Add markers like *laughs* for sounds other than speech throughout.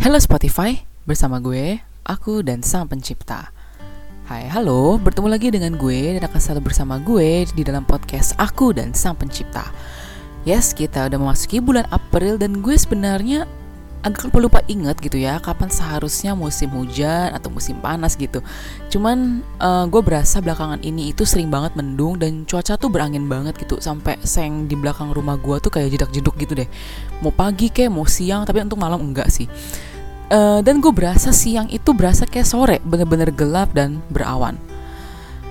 Halo Spotify, bersama gue, aku dan sang pencipta. Hai, halo, bertemu lagi dengan gue dan akan selalu bersama gue di dalam podcast aku dan sang pencipta. Yes, kita udah memasuki bulan April dan gue sebenarnya agak lupa lupa inget gitu ya kapan seharusnya musim hujan atau musim panas gitu. Cuman uh, gue berasa belakangan ini itu sering banget mendung dan cuaca tuh berangin banget gitu sampai seng di belakang rumah gue tuh kayak jedak jeduk gitu deh. Mau pagi kayak mau siang tapi untuk malam enggak sih. Uh, dan gue berasa siang itu berasa kayak sore bener-bener gelap dan berawan.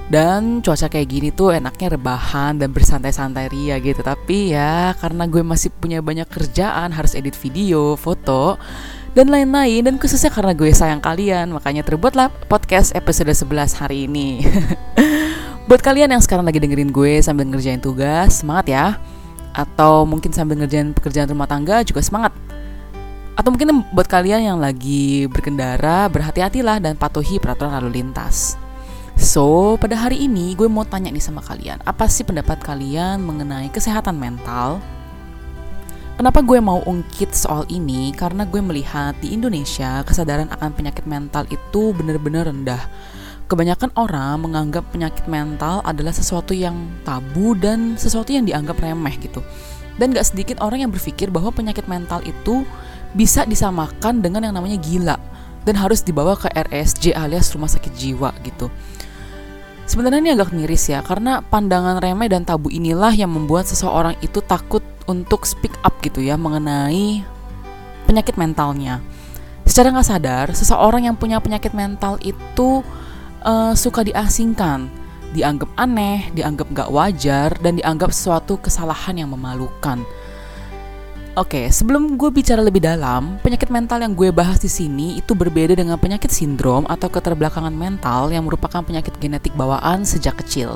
Dan cuaca kayak gini tuh enaknya rebahan dan bersantai-santai ria gitu. Tapi ya karena gue masih punya banyak kerjaan Harus edit video, foto, dan lain-lain. Dan khususnya karena gue sayang kalian Makanya terbuatlah podcast episode 11 hari ini. *laughs* Buat kalian yang sekarang lagi dengerin gue sambil ngerjain tugas Semangat ya. Atau mungkin sambil ngerjain pekerjaan rumah tangga juga semangat atau mungkin buat kalian yang lagi berkendara, berhati-hatilah dan patuhi peraturan lalu lintas. So, pada hari ini gue mau tanya nih sama kalian, apa sih pendapat kalian mengenai kesehatan mental? Kenapa gue mau ungkit soal ini? Karena gue melihat di Indonesia kesadaran akan penyakit mental itu benar-benar rendah. Kebanyakan orang menganggap penyakit mental adalah sesuatu yang tabu dan sesuatu yang dianggap remeh gitu. Dan gak sedikit orang yang berpikir bahwa penyakit mental itu bisa disamakan dengan yang namanya gila dan harus dibawa ke RSJ alias rumah sakit jiwa gitu. Sebenarnya ini agak miris ya, karena pandangan remeh dan tabu inilah yang membuat seseorang itu takut untuk speak up gitu ya mengenai penyakit mentalnya. Secara nggak sadar, seseorang yang punya penyakit mental itu uh, suka diasingkan, dianggap aneh, dianggap gak wajar, dan dianggap suatu kesalahan yang memalukan. Oke, sebelum gue bicara lebih dalam, penyakit mental yang gue bahas di sini itu berbeda dengan penyakit sindrom atau keterbelakangan mental yang merupakan penyakit genetik bawaan sejak kecil.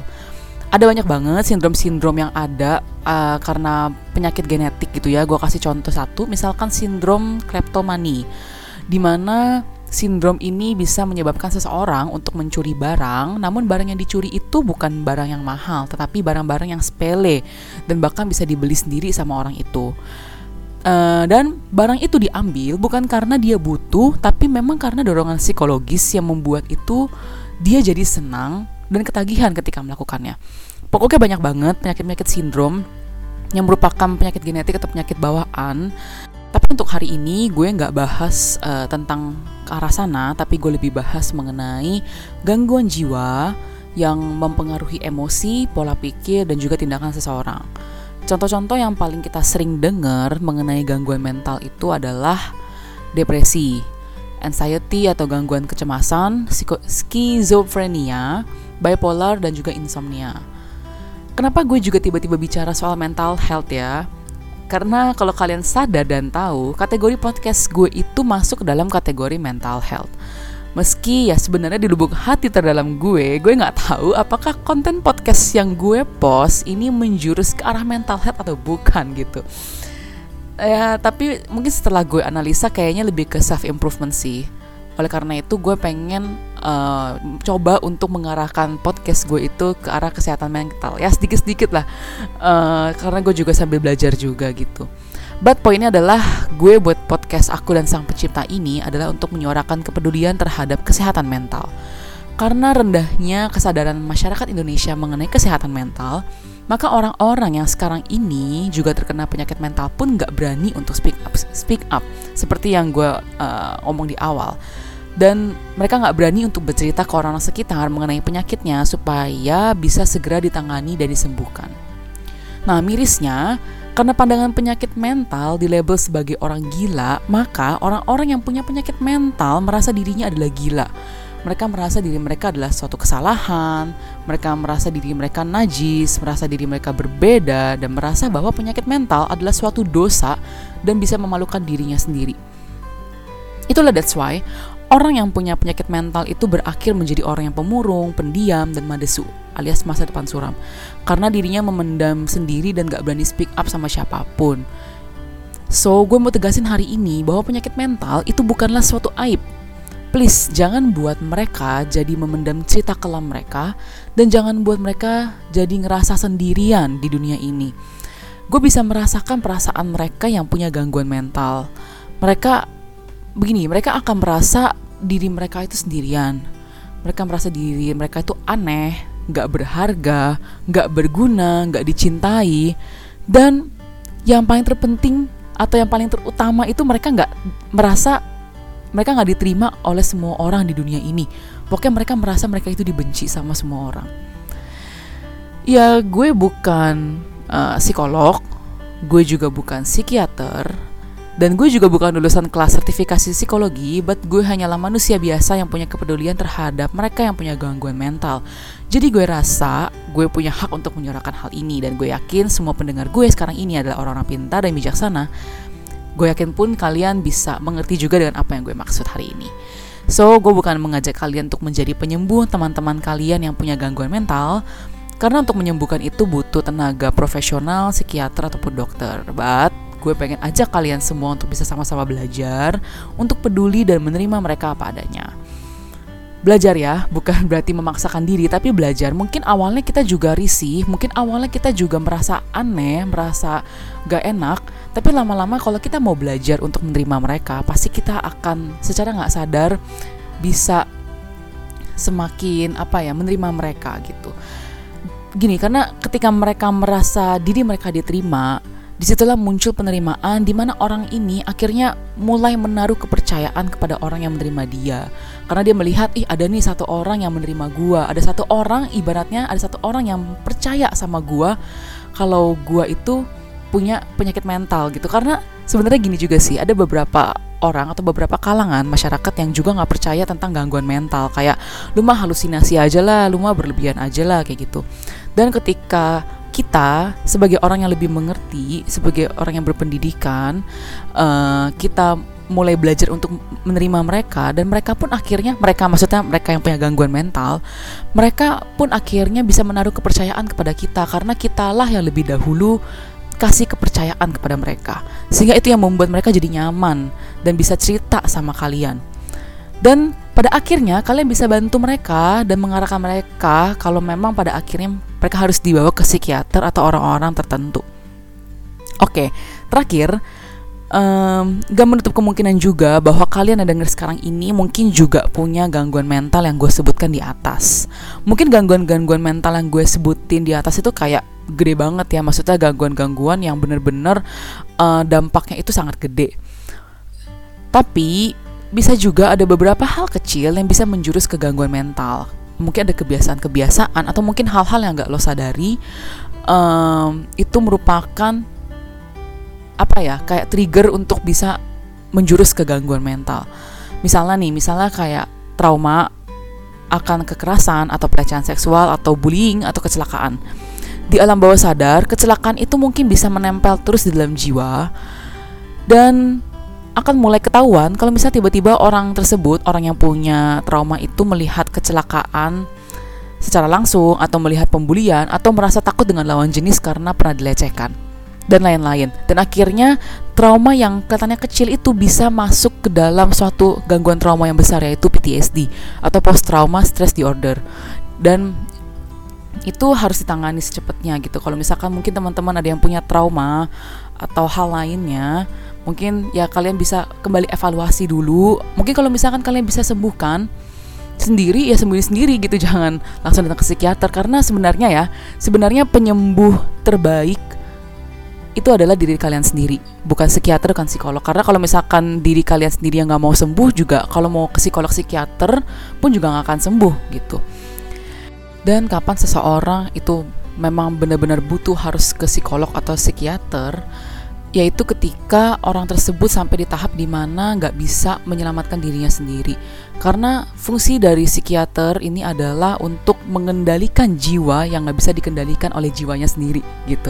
Ada banyak banget sindrom-sindrom yang ada uh, karena penyakit genetik gitu ya. Gue kasih contoh satu, misalkan sindrom kleptomani, di mana sindrom ini bisa menyebabkan seseorang untuk mencuri barang, namun barang yang dicuri itu bukan barang yang mahal, tetapi barang-barang yang sepele dan bahkan bisa dibeli sendiri sama orang itu. Uh, dan barang itu diambil bukan karena dia butuh, tapi memang karena dorongan psikologis yang membuat itu dia jadi senang dan ketagihan ketika melakukannya. Pokoknya banyak banget penyakit-penyakit sindrom yang merupakan penyakit genetik atau penyakit bawaan. Tapi untuk hari ini gue nggak bahas uh, tentang ke arah sana, tapi gue lebih bahas mengenai gangguan jiwa yang mempengaruhi emosi, pola pikir, dan juga tindakan seseorang. Contoh-contoh yang paling kita sering dengar mengenai gangguan mental itu adalah depresi, anxiety atau gangguan kecemasan, skizofrenia, bipolar dan juga insomnia. Kenapa gue juga tiba-tiba bicara soal mental health ya? Karena kalau kalian sadar dan tahu, kategori podcast gue itu masuk dalam kategori mental health. Meski ya sebenarnya di lubuk hati terdalam gue, gue nggak tahu apakah konten podcast yang gue post ini menjurus ke arah mental health atau bukan gitu. Ya, tapi mungkin setelah gue analisa kayaknya lebih ke self improvement sih. Oleh karena itu gue pengen uh, coba untuk mengarahkan podcast gue itu ke arah kesehatan mental. Ya sedikit-sedikit lah. Uh, karena gue juga sambil belajar juga gitu. But poinnya adalah gue buat podcast aku dan sang pencipta ini adalah untuk menyuarakan kepedulian terhadap kesehatan mental. Karena rendahnya kesadaran masyarakat Indonesia mengenai kesehatan mental, maka orang-orang yang sekarang ini juga terkena penyakit mental pun nggak berani untuk speak up, speak up seperti yang gue uh, omong di awal. Dan mereka nggak berani untuk bercerita ke orang-orang sekitar mengenai penyakitnya supaya bisa segera ditangani dan disembuhkan. Nah, mirisnya, karena pandangan penyakit mental di label sebagai orang gila, maka orang-orang yang punya penyakit mental merasa dirinya adalah gila. Mereka merasa diri mereka adalah suatu kesalahan, mereka merasa diri mereka najis, merasa diri mereka berbeda, dan merasa bahwa penyakit mental adalah suatu dosa dan bisa memalukan dirinya sendiri. Itulah that's why orang yang punya penyakit mental itu berakhir menjadi orang yang pemurung, pendiam, dan madesu alias masa depan suram karena dirinya memendam sendiri dan gak berani speak up sama siapa pun. So, gue mau tegasin hari ini bahwa penyakit mental itu bukanlah suatu aib. Please, jangan buat mereka jadi memendam cerita kelam mereka dan jangan buat mereka jadi ngerasa sendirian di dunia ini. Gue bisa merasakan perasaan mereka yang punya gangguan mental. Mereka begini mereka akan merasa diri mereka itu sendirian mereka merasa diri mereka itu aneh nggak berharga nggak berguna nggak dicintai. Dan yang paling terpenting atau yang paling terutama itu mereka nggak merasa mereka nggak diterima oleh semua orang di dunia ini. Pokoknya mereka merasa mereka itu dibenci sama semua orang. Ya gue bukan uh, psikolog gue juga bukan psikiater dan gue juga bukan lulusan kelas sertifikasi psikologi, but gue hanyalah manusia biasa yang punya kepedulian terhadap mereka yang punya gangguan mental. Jadi gue rasa gue punya hak untuk menyuarakan hal ini dan gue yakin semua pendengar gue sekarang ini adalah orang-orang pintar dan bijaksana. Gue yakin pun kalian bisa mengerti juga dengan apa yang gue maksud hari ini. So, gue bukan mengajak kalian untuk menjadi penyembuh teman-teman kalian yang punya gangguan mental, karena untuk menyembuhkan itu butuh tenaga profesional, psikiater ataupun dokter. But gue pengen ajak kalian semua untuk bisa sama-sama belajar, untuk peduli dan menerima mereka apa adanya. Belajar ya, bukan *laughs* berarti memaksakan diri, tapi belajar. Mungkin awalnya kita juga risih, mungkin awalnya kita juga merasa aneh, merasa gak enak, tapi lama-lama kalau kita mau belajar untuk menerima mereka, pasti kita akan secara gak sadar bisa semakin apa ya menerima mereka gitu. Gini, karena ketika mereka merasa diri mereka diterima, Di situlah muncul penerimaan di mana orang ini akhirnya mulai menaruh kepercayaan kepada orang yang menerima dia. Karena dia melihat, ih ada nih satu orang yang menerima gua, ada satu orang ibaratnya ada satu orang yang percaya sama gua kalau gua itu punya penyakit mental gitu. Karena sebenarnya gini juga sih, ada beberapa orang atau beberapa kalangan masyarakat yang juga nggak percaya tentang gangguan mental kayak lu mah halusinasi aja lah, lu mah berlebihan aja lah kayak gitu. Dan ketika kita sebagai orang yang lebih mengerti, sebagai orang yang berpendidikan, uh, kita mulai belajar untuk menerima mereka dan mereka pun akhirnya mereka maksudnya mereka yang punya gangguan mental, mereka pun akhirnya bisa menaruh kepercayaan kepada kita karena kitalah yang lebih dahulu kasih kepercayaan kepada mereka. Sehingga itu yang membuat mereka jadi nyaman dan bisa cerita sama kalian. Dan pada akhirnya kalian bisa bantu mereka dan mengarahkan mereka kalau memang pada akhirnya mereka harus dibawa ke psikiater atau orang-orang tertentu. Oke, terakhir, um, gak menutup kemungkinan juga bahwa kalian yang dengar sekarang ini mungkin juga punya gangguan mental yang gue sebutkan di atas. Mungkin gangguan-gangguan mental yang gue sebutin di atas itu kayak gede banget ya, maksudnya gangguan-gangguan yang bener-bener uh, dampaknya itu sangat gede. Tapi bisa juga ada beberapa hal kecil yang bisa menjurus ke gangguan mental. Mungkin ada kebiasaan-kebiasaan atau mungkin hal-hal yang nggak lo sadari um, itu merupakan apa ya kayak trigger untuk bisa menjurus ke gangguan mental. Misalnya nih, misalnya kayak trauma akan kekerasan atau pelecehan seksual atau bullying atau kecelakaan. Di alam bawah sadar, kecelakaan itu mungkin bisa menempel terus di dalam jiwa dan akan mulai ketahuan kalau misalnya tiba-tiba orang tersebut, orang yang punya trauma itu melihat kecelakaan secara langsung atau melihat pembulian atau merasa takut dengan lawan jenis karena pernah dilecehkan dan lain-lain. Dan akhirnya trauma yang kelihatannya kecil itu bisa masuk ke dalam suatu gangguan trauma yang besar yaitu PTSD atau post trauma stress disorder. Dan itu harus ditangani secepatnya gitu. Kalau misalkan mungkin teman-teman ada yang punya trauma atau hal lainnya, mungkin ya kalian bisa kembali evaluasi dulu. Mungkin kalau misalkan kalian bisa sembuhkan sendiri ya sembuh sendiri gitu. *laughs* Jangan langsung datang ke psikiater. Karena sebenarnya ya sebenarnya penyembuh terbaik itu adalah diri kalian sendiri. Bukan psikiater bukan psikolog. Karena kalau misalkan diri kalian sendiri yang nggak mau sembuh juga kalau mau ke psikolog psikiater pun juga nggak akan sembuh gitu. Dan kapan seseorang itu memang benar-benar butuh harus ke psikolog atau psikiater yaitu ketika orang tersebut sampai di tahap di mana nggak bisa menyelamatkan dirinya sendiri. Karena fungsi dari psikiater ini adalah untuk mengendalikan jiwa yang nggak bisa dikendalikan oleh jiwanya sendiri gitu.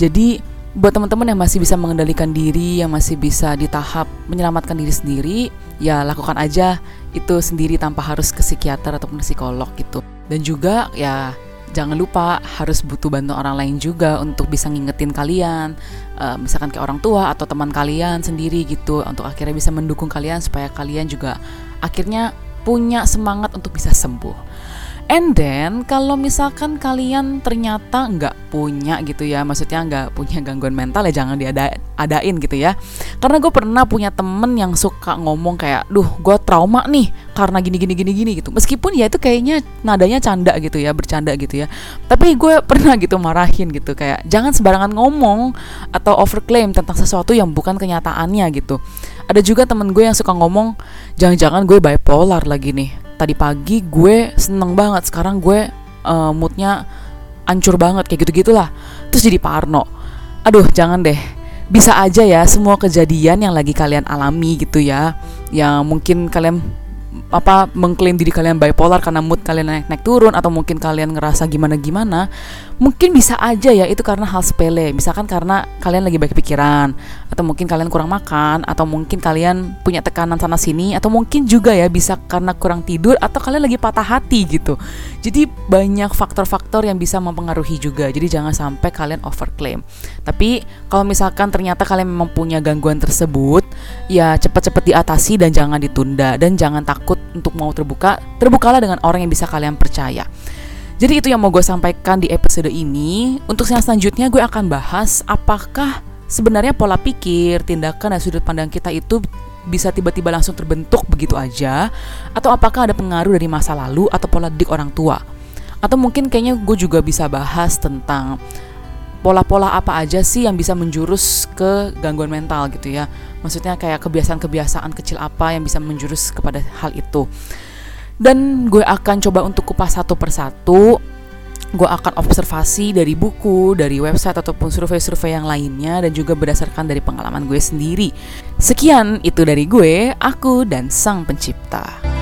Jadi buat teman-teman yang masih bisa mengendalikan diri, yang masih bisa di tahap menyelamatkan diri sendiri, ya lakukan aja itu sendiri tanpa harus ke psikiater ataupun psikolog gitu. Dan juga ya jangan lupa harus butuh bantu orang lain juga untuk bisa ngingetin kalian uh, misalkan kayak orang tua atau teman kalian sendiri gitu untuk akhirnya bisa mendukung kalian supaya kalian juga akhirnya punya semangat untuk bisa sembuh And then kalau misalkan kalian ternyata nggak punya gitu ya, maksudnya nggak punya gangguan mental ya jangan diadain gitu ya. Karena gue pernah punya temen yang suka ngomong kayak, duh gue trauma nih karena gini gini gini gini gitu. Meskipun ya itu kayaknya nadanya canda gitu ya, bercanda gitu ya. Tapi gue *laughs* pernah gitu marahin gitu kayak jangan sembarangan ngomong atau overclaim tentang sesuatu yang bukan kenyataannya gitu. Ada juga temen gue yang suka ngomong, jangan-jangan gue bipolar lagi nih. Tadi pagi gue seneng banget sekarang gue uh, moodnya ancur banget kayak gitu gitulah terus jadi parno aduh jangan deh. Bisa aja ya semua kejadian yang lagi kalian alami gitu ya yang mungkin kalian apa mengklaim diri kalian bipolar karena mood kalian naik naik turun atau mungkin kalian ngerasa gimana gimana mungkin bisa aja ya itu karena hal sepele. Misalkan karena kalian lagi baik pikiran atau mungkin kalian kurang makan atau mungkin kalian punya tekanan sana sini atau mungkin juga ya bisa karena kurang tidur atau kalian lagi patah hati gitu. Jadi banyak faktor-faktor yang bisa mempengaruhi juga. Jadi jangan sampai kalian overclaim tapi kalau misalkan ternyata kalian memang punya gangguan tersebut ya cepat-cepat diatasi dan jangan ditunda. Dan jangan takut untuk mau terbuka, terbukalah dengan orang yang bisa kalian percaya. Jadi itu yang mau gue sampaikan di episode ini. Untuk yang selanjutnya gue akan bahas apakah sebenarnya pola pikir, tindakan dan sudut pandang kita itu bisa tiba-tiba langsung terbentuk begitu aja atau apakah ada pengaruh dari masa lalu atau pola didik orang tua. Atau mungkin kayaknya gue juga bisa bahas tentang pola-pola apa aja sih yang bisa menjurus ke gangguan mental gitu ya Maksudnya kayak kebiasaan-kebiasaan kecil apa yang bisa menjurus kepada hal itu. Dan gue akan coba untuk kupas satu persatu. Gue akan observasi dari buku, dari website ataupun survei-survei yang lainnya dan juga berdasarkan dari pengalaman gue sendiri. Sekian itu dari gue, aku dan sang pencipta.